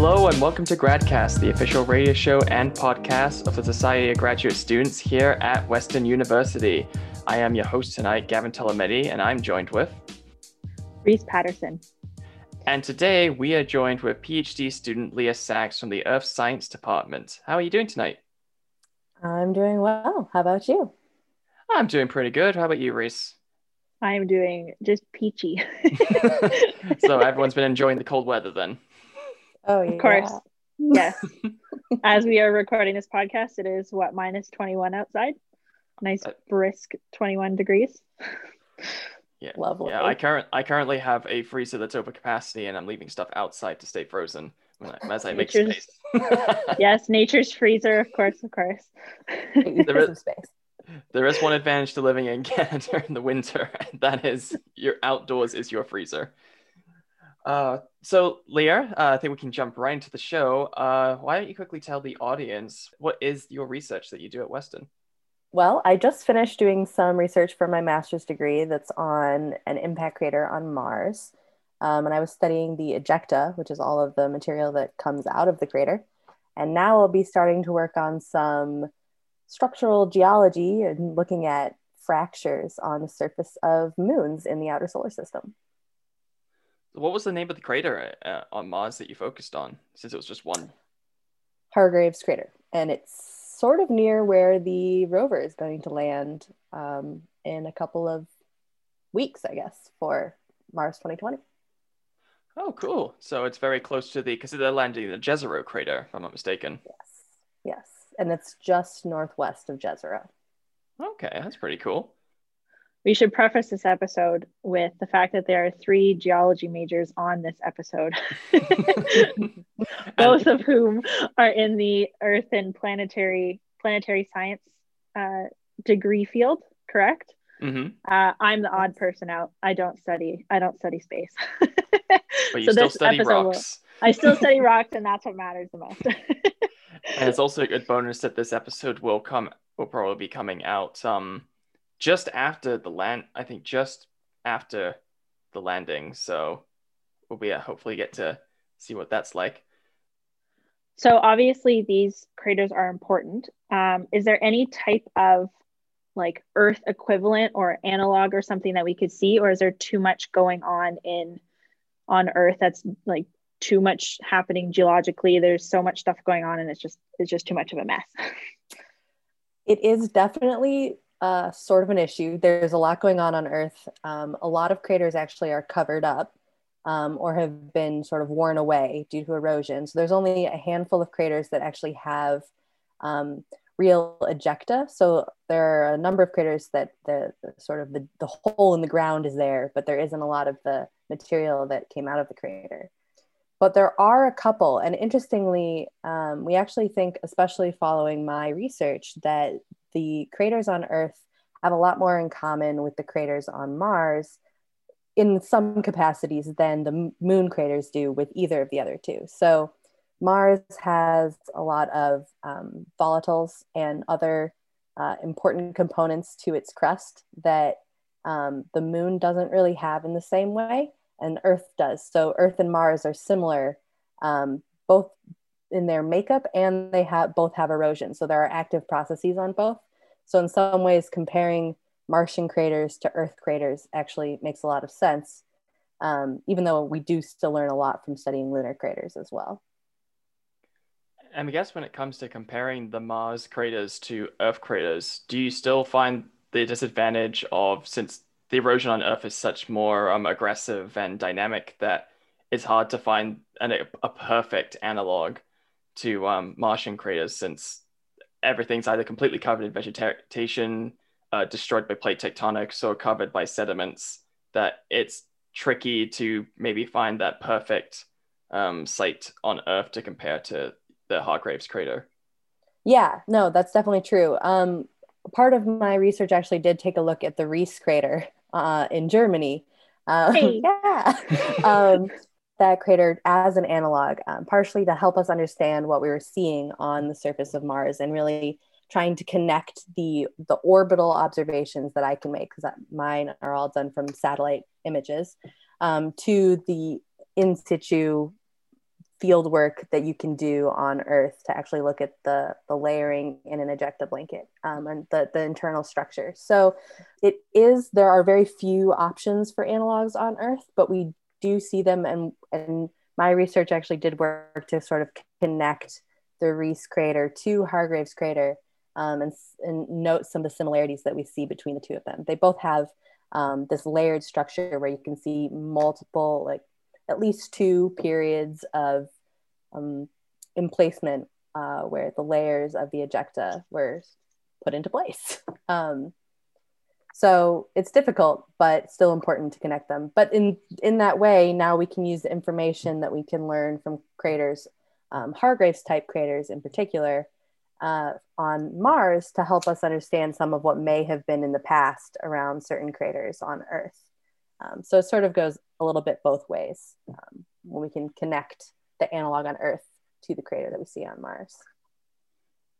Hello and welcome to GradCast, the official radio show and podcast of the Society of Graduate Students here at Western University. I am your host tonight, Gavin Telemedi, and I'm joined with Reese Patterson. And today we are joined with PhD student Leah Sachs from the Earth Science Department. How are you doing tonight? I'm doing well. How about you? I'm doing pretty good. How about you, Reese? I'm doing just peachy. so everyone's been enjoying the cold weather then? Oh, yeah. Of course. Yes. As we are recording this podcast, it is what minus 21 outside. Nice uh, brisk 21 degrees. Yeah. Lovely. Yeah, I current I currently have a freezer that's over capacity and I'm leaving stuff outside to stay frozen as I make nature's, space. yes, nature's freezer, of course, of course. there, is, there is one advantage to living in Canada in the winter, and that is your outdoors is your freezer. Uh, so, Leah, uh, I think we can jump right into the show. Uh, why don't you quickly tell the audience what is your research that you do at Western? Well, I just finished doing some research for my master's degree that's on an impact crater on Mars. Um, and I was studying the ejecta, which is all of the material that comes out of the crater. And now I'll be starting to work on some structural geology and looking at fractures on the surface of moons in the outer solar system. What was the name of the crater uh, on Mars that you focused on, since it was just one? Hargraves crater, and it's sort of near where the rover is going to land um, in a couple of weeks, I guess, for Mars 2020. Oh, cool! So it's very close to the because they're landing in the Jezero crater, if I'm not mistaken. Yes, yes, and it's just northwest of Jezero. Okay, that's pretty cool. We should preface this episode with the fact that there are three geology majors on this episode, both of whom are in the Earth and planetary planetary science uh, degree field. Correct. Mm-hmm. Uh, I'm the odd person out. I don't study. I don't study space. but you so still study rocks. Will, I still study rocks, and that's what matters the most. and it's also a good bonus that this episode will come will probably be coming out um just after the land, I think just after the landing. So we'll be uh, hopefully get to see what that's like. So obviously these craters are important. Um, is there any type of like Earth equivalent or analog or something that we could see, or is there too much going on in on Earth that's like too much happening geologically? There's so much stuff going on, and it's just it's just too much of a mess. it is definitely uh, sort of an issue. There's a lot going on on Earth. Um, a lot of craters actually are covered up um, or have been sort of worn away due to erosion. So there's only a handful of craters that actually have um, real ejecta. So there are a number of craters that the, the, sort of the, the hole in the ground is there, but there isn't a lot of the material that came out of the crater. But there are a couple, and interestingly, um, we actually think, especially following my research, that the craters on Earth have a lot more in common with the craters on Mars in some capacities than the moon craters do with either of the other two. So Mars has a lot of um, volatiles and other uh, important components to its crust that um, the moon doesn't really have in the same way, and Earth does. So Earth and Mars are similar, um, both in their makeup and they have both have erosion. So there are active processes on both. So in some ways, comparing Martian craters to Earth craters actually makes a lot of sense, um, even though we do still learn a lot from studying lunar craters as well. And I guess when it comes to comparing the Mars craters to Earth craters, do you still find the disadvantage of since the erosion on Earth is such more um, aggressive and dynamic that it's hard to find an, a perfect analog to um, Martian craters since everything's either completely covered in vegetation, uh, destroyed by plate tectonics, or covered by sediments, that it's tricky to maybe find that perfect um, site on Earth to compare to the Hargraves crater. Yeah, no, that's definitely true. Um, part of my research actually did take a look at the Ries crater uh, in Germany. Uh, hey. yeah. um, that crater as an analog, um, partially to help us understand what we were seeing on the surface of Mars and really trying to connect the the orbital observations that I can make because mine are all done from satellite images um, to the in situ field work that you can do on Earth to actually look at the, the layering in an ejecta blanket um, and the, the internal structure. So it is, there are very few options for analogs on Earth, but we do see them. And, and my research actually did work to sort of connect the Ries crater to Hargraves crater um, and, and note some of the similarities that we see between the two of them. They both have um, this layered structure where you can see multiple, like at least two periods of um, emplacement uh, where the layers of the ejecta were put into place. So it's difficult, but still important to connect them. But in in that way, now we can use the information that we can learn from craters, um, Hargraves type craters in particular, uh, on Mars to help us understand some of what may have been in the past around certain craters on Earth. Um, so it sort of goes a little bit both ways um, when we can connect the analog on Earth to the crater that we see on Mars.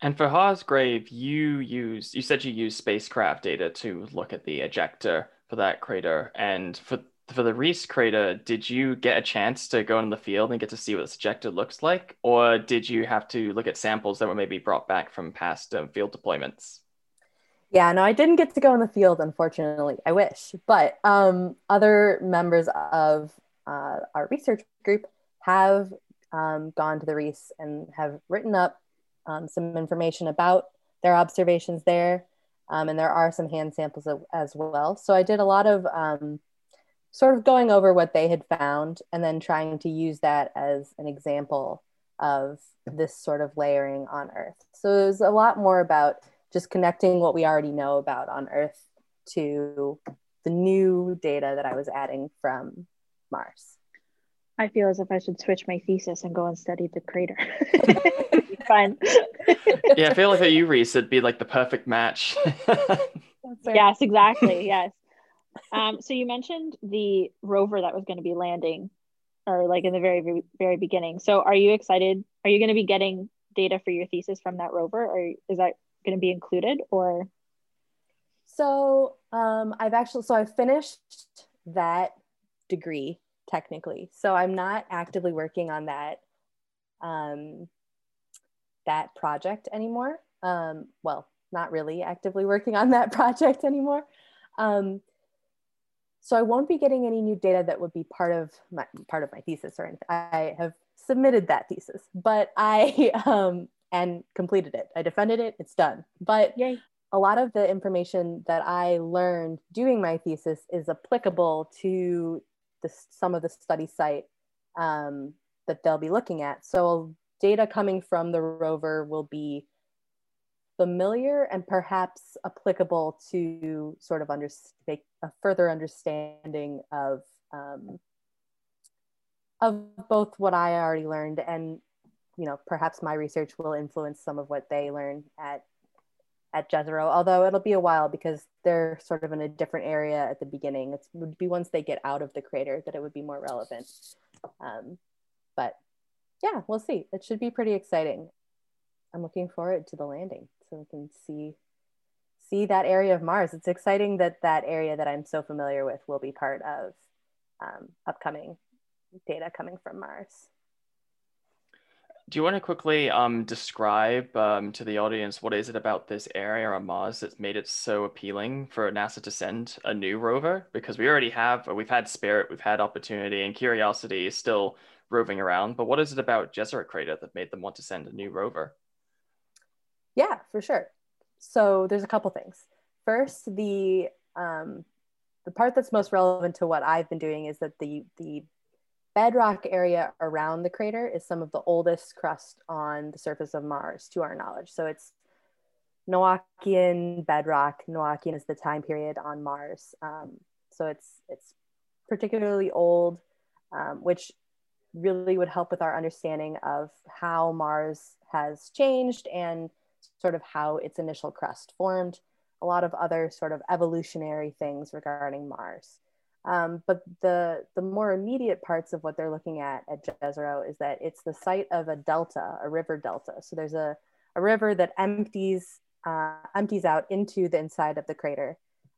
And for Hargraves, you use you said you use spacecraft data to look at the ejecta for that crater. And for for the Ries crater, did you get a chance to go in the field and get to see what this ejecta looks like, or did you have to look at samples that were maybe brought back from past uh, field deployments? Yeah, no, I didn't get to go in the field, unfortunately. I wish, but um, other members of uh, our research group have um, gone to the Ries and have written up um, some information about their observations there. Um, and there are some hand samples as well. So I did a lot of um, sort of going over what they had found and then trying to use that as an example of this sort of layering on Earth. So it was a lot more about just connecting what we already know about on Earth to the new data that I was adding from Mars. I feel as if I should switch my thesis and go and study the crater. Fun. yeah, I feel like for you, Reese, it'd be like the perfect match. yes, exactly. Yes. Um, so you mentioned the rover that was going to be landing, or like in the very, very, very beginning. So are you excited? Are you going to be getting data for your thesis from that rover, or is that going to be included? Or so um, I've actually so I've finished that degree technically. So I'm not actively working on that um, that project anymore. Um, well, not really actively working on that project anymore. Um, so I won't be getting any new data that would be part of my part of my thesis or anything. I have submitted that thesis, but I um, and completed it. I defended it. It's done. But Yay. a lot of the information that I learned doing my thesis is applicable to the, some of the study site um, that they'll be looking at. So data coming from the rover will be familiar and perhaps applicable to sort of under, make a further understanding of um, of both what I already learned and you know perhaps my research will influence some of what they learn at at Jezero, although it'll be a while because they're sort of in a different area at the beginning. It would be once they get out of the crater that it would be more relevant. Um, but yeah, we'll see. It should be pretty exciting. I'm looking forward to the landing so we can see see that area of Mars. It's exciting that that area that I'm so familiar with will be part of um, upcoming data coming from Mars. Do you want to quickly um, describe um, to the audience what is it about this area on Mars that's made it so appealing for NASA to send a new rover? Because we already have, we've had Spirit, we've had Opportunity, and Curiosity is still roving around. But what is it about Jezero Crater that made them want to send a new rover? Yeah, for sure. So there's a couple things. First, the um, the part that's most relevant to what I've been doing is that the the bedrock area around the crater is some of the oldest crust on the surface of Mars, to our knowledge. So it's Noachian bedrock. Noachian is the time period on Mars. Um, so it's it's particularly old, um, which really would help with our understanding of how Mars has changed and sort of how its initial crust formed. A lot of other sort of evolutionary things regarding Mars. Um, but the, the more immediate parts of what they're looking at at Jezero is that it's the site of a delta, a river delta. So there's a, a river that empties, uh, empties out into the inside of the crater.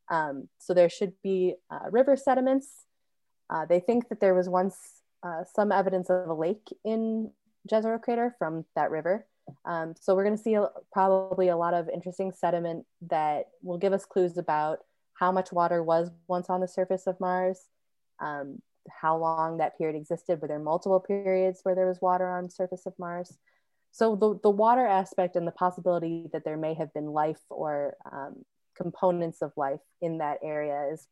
Um, so there should be uh, river sediments. Uh, they think that there was once uh, some evidence of a lake in Jezero crater from that river. Um, so we're going to see a, probably a lot of interesting sediment that will give us clues about how much water was once on the surface of Mars, um, how long that period existed. Were there multiple periods where there was water on the surface of Mars? So the, the water aspect and the possibility that there may have been life or um, components of life in that area is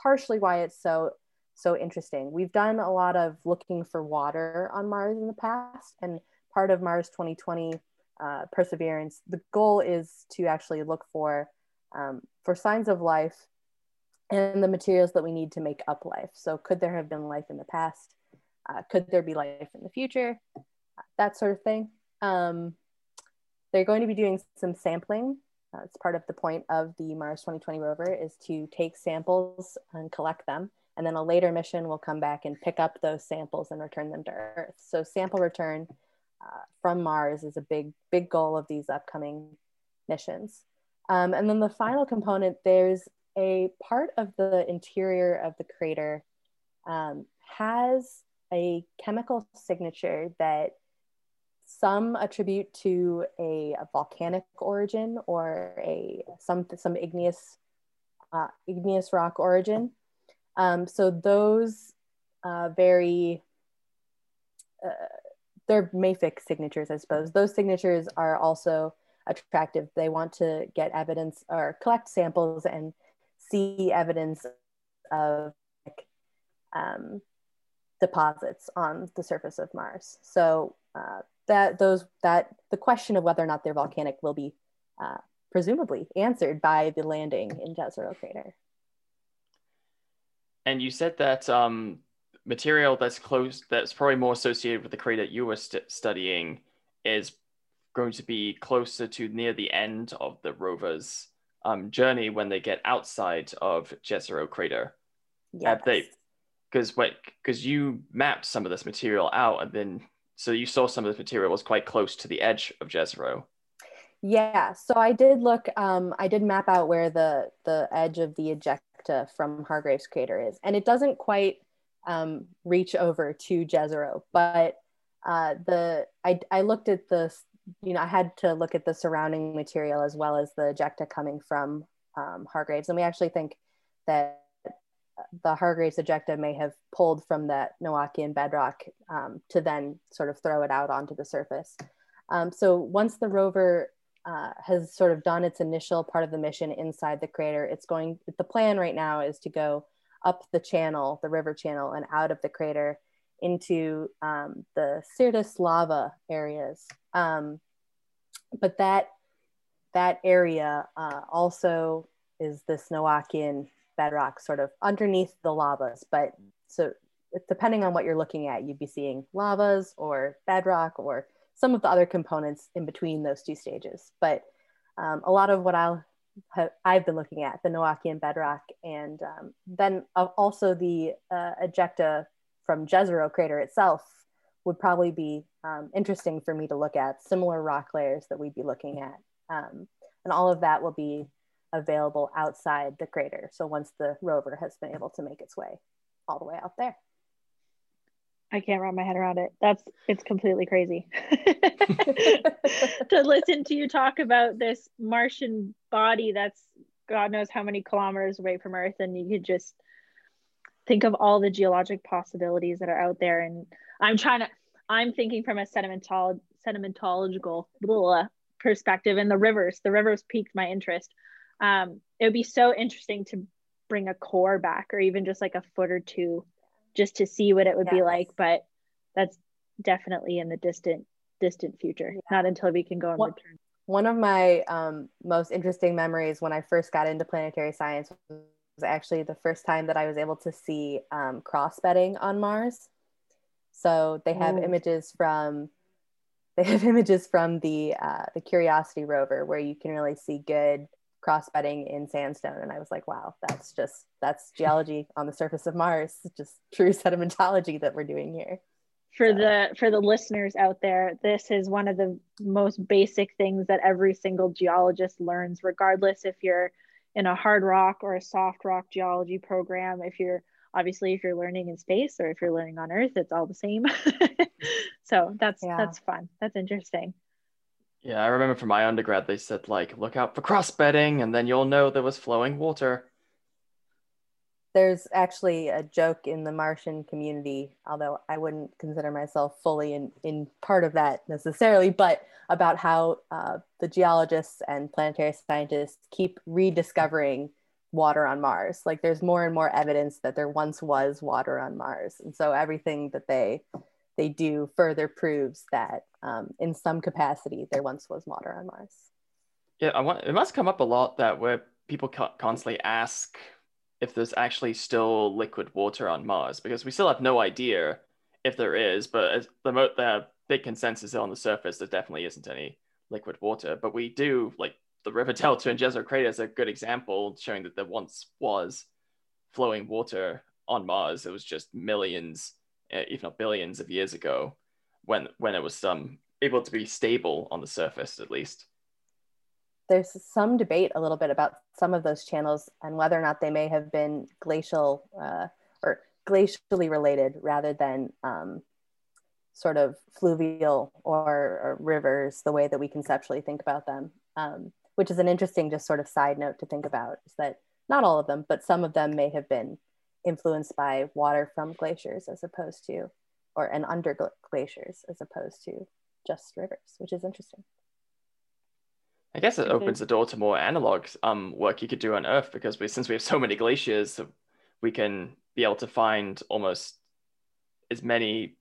partially why it's so so interesting. We've done a lot of looking for water on Mars in the past, and part of Mars 2020 uh, Perseverance, the goal is to actually look for um, for signs of life and the materials that we need to make up life. So, could there have been life in the past? Uh, could there be life in the future? that sort of thing. Um, they're going to be doing some sampling. Uh, it's part of the point of the Mars 2020 rover is to take samples and collect them. And then a later mission will come back and pick up those samples and return them to Earth. So sample return uh, from Mars is a big, big goal of these upcoming missions. Um, and then the final component, there's a part of the interior of the crater um, has a chemical signature that some attribute to a, a volcanic origin or a some some igneous uh, igneous rock origin. Um, so those uh, very uh, they're mafic signatures, I suppose. Those signatures are also attractive. They want to get evidence or collect samples and see evidence of um, deposits on the surface of Mars. So uh, that those that the question of whether or not they're volcanic will be uh, presumably answered by the landing in Jezero crater. And you said that um, material that's close, that's probably more associated with the crater you were st- studying, is going to be closer to near the end of the rover's um, journey when they get outside of Jezero crater. They? Because what? Because you mapped some of this material out, and then so you saw some of this material was quite close to the edge of Jezero. Yeah, so I did look. Um, I did map out where the the edge of the from Hargraves crater is, and it doesn't quite um, reach over to Jezero, but uh, the I I looked at the you know I had to look at the surrounding material as well as the ejecta coming from um, Hargraves, and we actually think that the Hargraves ejecta may have pulled from that Noachian bedrock um, to then sort of throw it out onto the surface. Um, so once the rover uh, has sort of done its initial part of the mission inside the crater, it's going, the plan right now is to go up the channel, the river channel, and out of the crater into um, the Syrtis lava areas. Um, but that that area uh, also is this Noachian bedrock sort of underneath the lavas. But so depending on what you're looking at, you'd be seeing lavas or bedrock or some of the other components in between those two stages. But um, a lot of what I'll I've been looking at the Noachian bedrock, and um, then also the uh, ejecta from Jezero crater itself would probably be um, interesting for me to look at. Similar rock layers that we'd be looking at, um, and all of that will be available outside the crater. So once the rover has been able to make its way all the way out there. I can't wrap my head around it. That's it's completely crazy to listen to you talk about this Martian body that's God knows how many kilometers away from Earth, and you could just think of all the geologic possibilities that are out there. And I'm trying to, I'm thinking from a sedimental sedimentological blah, perspective, and the rivers. The rivers piqued my interest um, it would be so interesting to bring a core back or even just like a foot or two just to see what it would yes. be like but that's definitely in the distant distant future yeah. not until we can go and one, return one of my um, most interesting memories when i first got into planetary science was actually the first time that i was able to see um, cross bedding on mars so they have images from they have images from the uh, the curiosity rover where you can really see good cross bedding in sandstone. And i was like wow that's just that's geology on the surface of mars. Just true sedimentology that we're doing here. For so. the for the listeners out there this is one of the most basic things that every single geologist learns regardless if you're in a hard rock or a soft rock geology program. If you're obviously if you're learning in space or if you're learning on earth it's all the same. So that's yeah. that's fun. That's interesting yeah i remember from my undergrad they said like look out for cross bedding and then you'll know there was flowing water there's actually a joke in the martian community although i wouldn't consider myself fully in, in part of that necessarily but about how uh, the geologists and planetary scientists keep rediscovering water on Mars. Like there's more and more evidence that there once was water on Mars, and so everything that they they do further proves that um, in some capacity there once was water on Mars. Yeah, I want. It must come up a lot that where people constantly ask if there's actually still liquid water on Mars because we still have no idea if there is, but the the big consensus on the surface there definitely isn't any liquid water, but we do like the River Delta and Jezero Crater is a good example showing that there once was flowing water on Mars. It was just millions, if not billions of years ago when when it was um, able to be stable on the surface at least. There's some debate a little bit about some of those channels and whether or not they may have been glacial uh, or glacially related rather than um, sort of fluvial or, or, rivers the way that we conceptually think about them. Um, which is an interesting just sort of side note to think about is that not all of them, but some of them may have been influenced by water from glaciers as opposed to, or and under glaciers as opposed to just rivers, which is interesting. I guess it opens the door to more analog um, work you could do on Earth because we, since we have so many glaciers, we can be able to find almost as many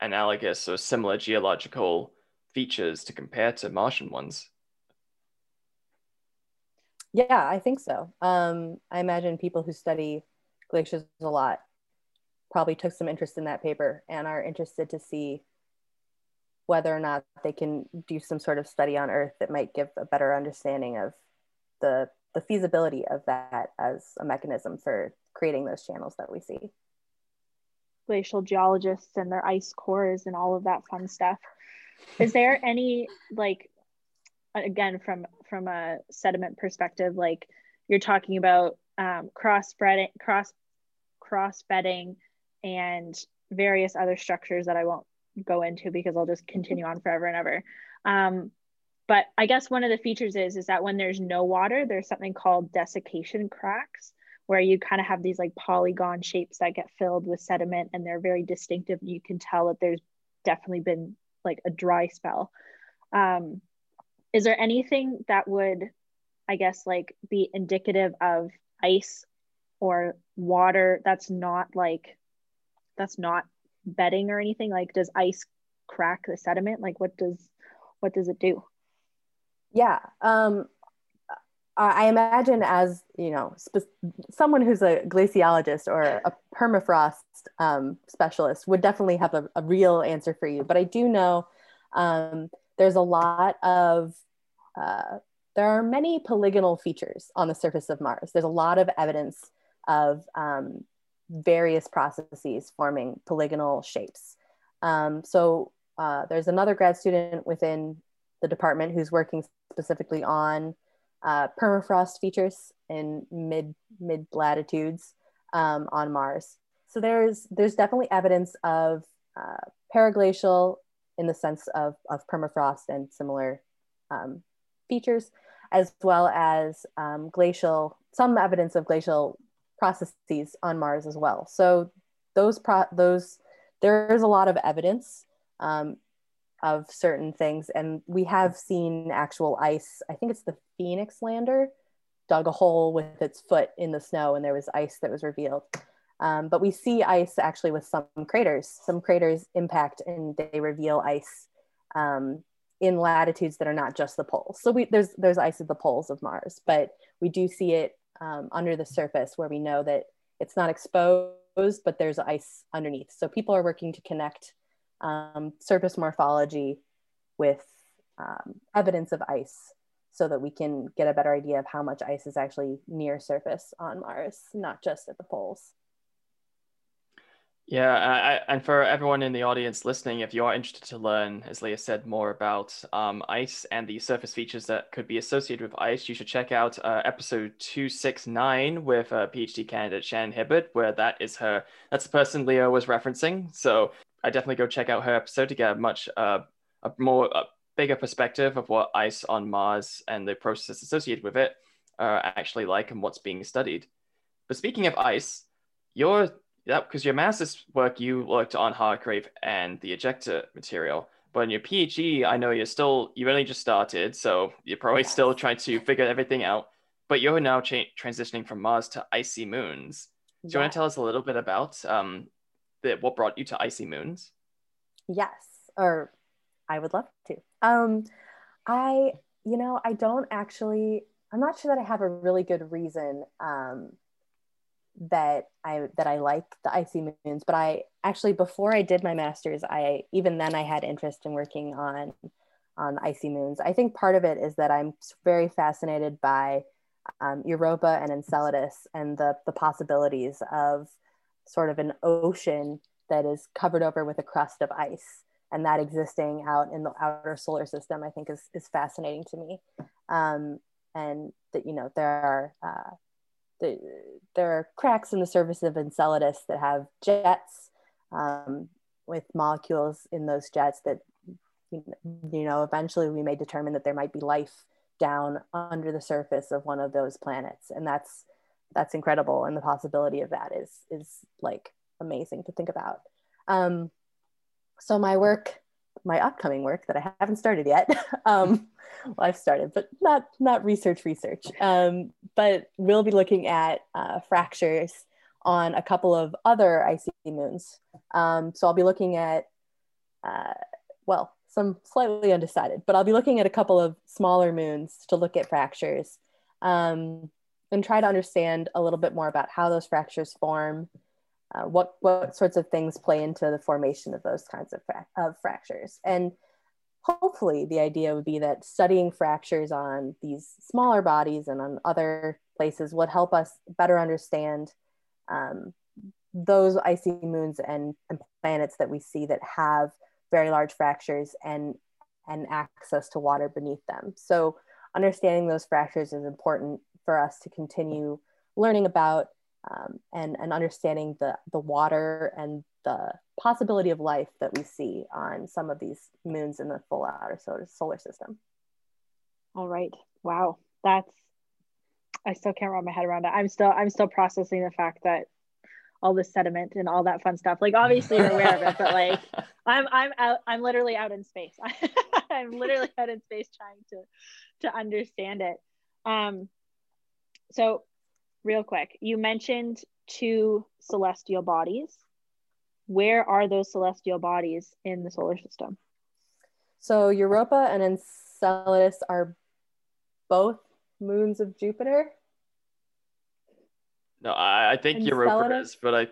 analogous or similar geological features to compare to Martian ones. Yeah, I think so. Um, I imagine people who study glaciers a lot probably took some interest in that paper and are interested to see whether or not they can do some sort of study on Earth that might give a better understanding of the the feasibility of that as a mechanism for creating those channels that we see. Glacial geologists and their ice cores and all of that fun stuff. Is there any like again from from a sediment perspective like you're talking about um, cross spreading cross cross bedding and various other structures that i won't go into because i'll just continue on forever and ever. Um, but i guess one of the features is is that when there's no water there's something called desiccation cracks where you kind of have these like polygon shapes that get filled with sediment and they're very distinctive. You can tell that there's definitely been like a dry spell. Um, is there anything that would i guess like be indicative of ice or water that's not like that's not bedding or anything. Like does ice crack the sediment? Like what does what does it do? Yeah um i imagine as you know spe- someone who's a glaciologist or a permafrost um, specialist would definitely have a, a, real answer for you. But i do know um, there's a lot of uh, there are many polygonal features on the surface of Mars. There's a lot of evidence of um, various processes forming polygonal shapes. Um, so uh, there's another grad student within the department who's working specifically on uh, permafrost features in mid mid latitudes um, on Mars. So there's there's definitely evidence of uh, periglacial in the sense of, of permafrost and similar um, features, as well as um, glacial, some evidence of glacial processes on Mars as well. So those, pro- those there is a lot of evidence um, of certain things, and we have seen actual ice. I think it's the Phoenix lander dug a hole with its foot in the snow, and there was ice that was revealed. Um, but we see ice actually with some craters. Some craters impact and they reveal ice um, in latitudes that are not just the poles. So we, there's there's ice at the poles of Mars, but we do see it um, under the surface where we know that it's not exposed, but there's ice underneath. So people are working to connect um, surface morphology with um, evidence of ice so that we can get a better idea of how much ice is actually near surface on Mars, not just at the poles. Yeah, I, and for everyone in the audience listening, if you are interested to learn, as Leah said, more about um, ice and the surface features that could be associated with ice, you should check out uh, episode 269 with uh, PhD candidate Shannon Hibbert, where that is her, that's the person Leah was referencing. So I definitely go check out her episode to get a much uh, a more a bigger perspective of what ice on Mars and the processes associated with it are actually like and what's being studied. But speaking of ice, your Yep, because your master's work you looked on Hargrave and the ejecta material, but in your PhD, I know you're still you only just started, so you're probably still trying to figure everything out. But you're now cha- transitioning from Mars to icy moons. Do you want to tell us a little bit about um, the, what brought you to icy moons? Yes, or I would love to. Um, I, you know, I don't actually. I'm not sure that I have a really good reason um, that I that I like the icy moons. But I actually before I did my master's, I even then I had interest in working on on icy moons. I think part of it is that I'm very fascinated by um, Europa and Enceladus and the the possibilities of sort of an ocean that is covered over with a crust of ice and that existing out in the outer solar system i think is, is fascinating to me um, and that you know there are uh, the, there are cracks in the surface of Enceladus that have jets um, with molecules in those jets that, you know, eventually we may determine that there might be life down under the surface of one of those planets. And that's, that's incredible. And the possibility of that is, is like amazing to think about. Um, so my work, my upcoming work that I haven't started yet, um, well, I've started, but not not research research. Um, but we'll be looking at uh, fractures on a couple of other icy moons. Um, so I'll be looking at, uh, well, some slightly undecided, but I'll be looking at a couple of smaller moons to look at fractures um, and try to understand a little bit more about how those fractures form, uh, what what sorts of things play into the formation of those kinds of, fra- of fractures, and hopefully the idea would be that studying fractures on these smaller bodies and on other places would help us better understand um, those icy moons and, and, planets that we see that have very large fractures and and access to water beneath them. So understanding those fractures is important for us to continue learning about um, and, and understanding the, the water and the possibility of life that we see on some of these moons in the full outer solar system. All right. Wow. That's I still can't wrap my head around it. I'm still I'm still processing the fact that all this sediment and all that fun stuff. Like obviously you're aware of it, but like I'm I'm out I'm literally out in space. I'm literally out in space trying to to understand it. Um so real quick, you mentioned two celestial bodies where are those celestial bodies in the solar system? So Europa and Enceladus are both moons of Jupiter. No, I, I think Enceladus, Europa is, but I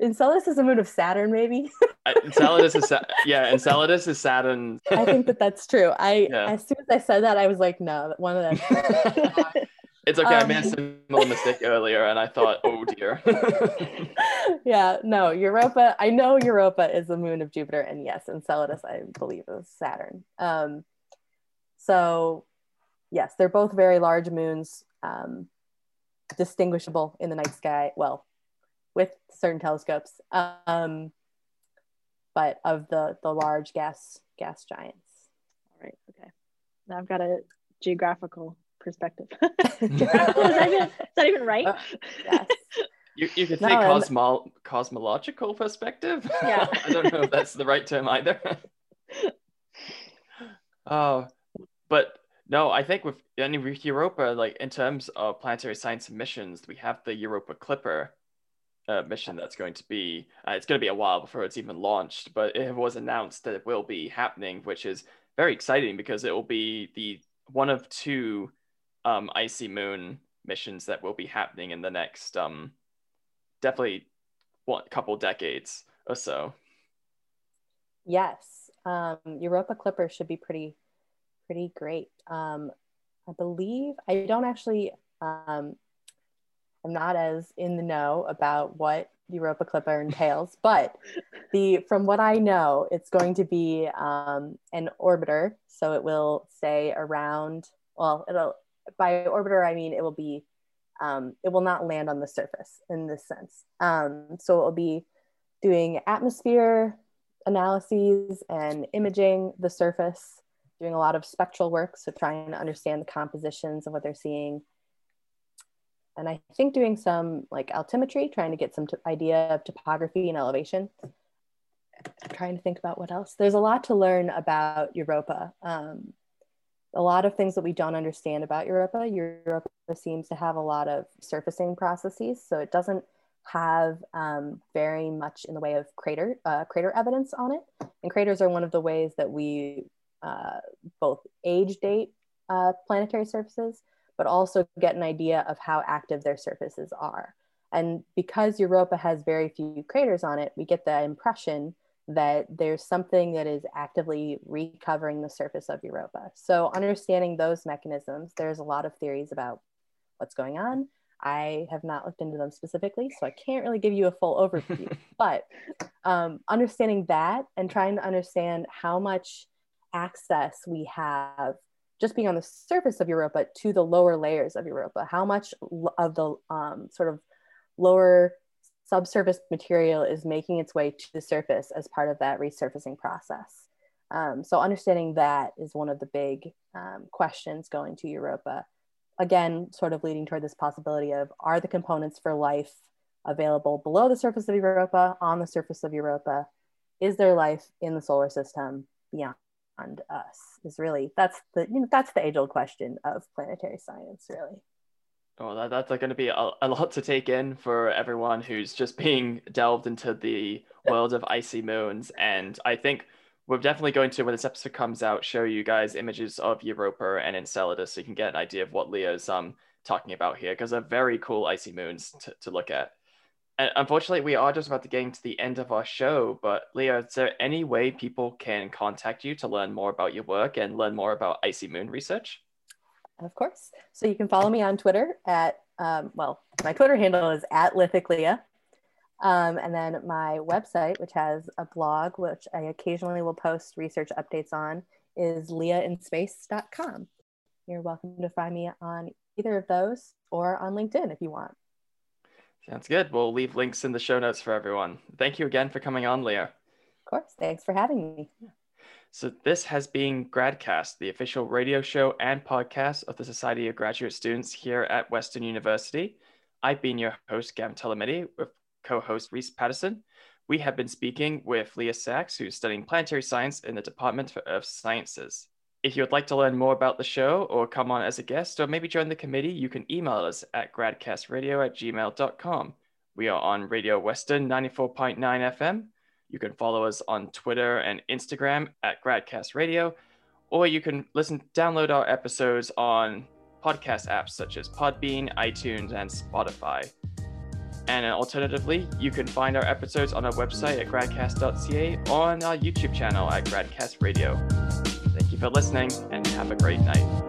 Enceladus is a moon of Saturn, maybe. Enceladus is yeah, Enceladus is Saturn. I think that that's true. I yeah. as soon as I said that, I was like, no, one of them. It's okay. Um, I made a similar mistake earlier, and I thought, oh dear. yeah, no, Europa. I know Europa is the moon of Jupiter, and yes, Enceladus, I believe, is Saturn. Um, so, yes, they're both very large moons, um, distinguishable in the night sky. Well, with certain telescopes, um, but of the the large gas gas giants. All right. Okay. Now I've got a geographical perspective. is, that even, is, that even, right? Uh, yes. You, you could say no, cosmo- cosmological perspective. Yeah. I don't know if that's the right term either. Oh, but no, I think with any with Europa, like in terms of planetary science missions, we have the Europa Clipper uh, mission that's going to be. Uh, it's going to be a while before it's even launched, but it was announced that it will be happening, which is very exciting because it will be the one of two um, icy moon missions that will be happening in the next um, definitely one couple decades or so. Yes, um, Europa Clipper should be pretty pretty great. Um, I believe I don't actually. Um, I'm not as in the know about what Europa Clipper entails, but the from what I know, it's going to be um, an orbiter. So it will stay around. Well, it'll by orbiter I mean it will be um, it will not land on the surface in this sense. Um, so it will be doing atmosphere analyses and imaging the surface, doing a lot of spectral work, so trying to understand the compositions of what they're seeing. And I think doing some like altimetry, trying to get some idea of topography and elevation. I'm trying to think about what else. There's a lot to learn about Europa. Um, a lot of things that we don't understand about Europa. Europa seems to have a lot of surfacing processes, so it doesn't have um, very much in the way of crater uh, crater evidence on it. And craters are one of the ways that we uh, both age date uh, planetary surfaces, but also get an idea of how active their surfaces are. And because Europa has very few craters on it, we get the impression that there's something that is actively recovering the surface of Europa. So, understanding those mechanisms, there's a lot of theories about what's going on. I have not looked into them specifically, so I can't really give you a full overview. but um, understanding that and trying to understand how much access we have just being on the surface of Europa to the lower layers of Europa, how much of the um, sort of lower subsurface material is making its way to the surface as part of that resurfacing process. Um, so understanding that is one of the big um, questions going to Europa. Again, sort of leading toward this possibility of are the components for life available below the surface of Europa, on the surface of Europa? Is there life in the solar system beyond us? Is really that's the you know that's the age old question of planetary science, really. Oh, that, that's going to be a, a lot to take in for everyone who's just being delved into the world of icy moons. And I think we're definitely going to, when this episode comes out, show you guys images of Europa and Enceladus so you can get an idea of what Leah's um, talking about here, because they're very cool icy moons to, to look at. And unfortunately, we are just about to get to the end of our show. But Leo, is there any way people can contact you to learn more about your work and learn more about icy moon research? Of course. So you can follow me on Twitter at, um, well, my Twitter handle is at Lithiclea. Um, and then my website, which has a blog, which I occasionally will post research updates on, is leahinspace.com. You're welcome to find me on either of those or on LinkedIn if you want. Sounds good. We'll leave links in the show notes for everyone. Thank you again for coming on, Leah. Of course. Thanks for having me. So, this has been GradCast, the official radio show and podcast of the Society of Graduate Students here at Western University. I've been your host, Gavin Telemedi, with co host Reese Patterson. We have been speaking with Leah Sachs, who's studying planetary science in the Department for Earth Sciences. If you would like to learn more about the show or come on as a guest or maybe join the committee, you can email us at gradcastradio at gmail.com. We are on Radio Western 94.9 FM you can follow us on Twitter and Instagram at Gradcast Radio, or you can listen, download our episodes on podcast apps such as Podbean, iTunes, and Spotify. And alternatively, you can find our episodes on our website at gradcast.ca or on our YouTube channel at Gradcast Radio. Thank you for listening and have a great night.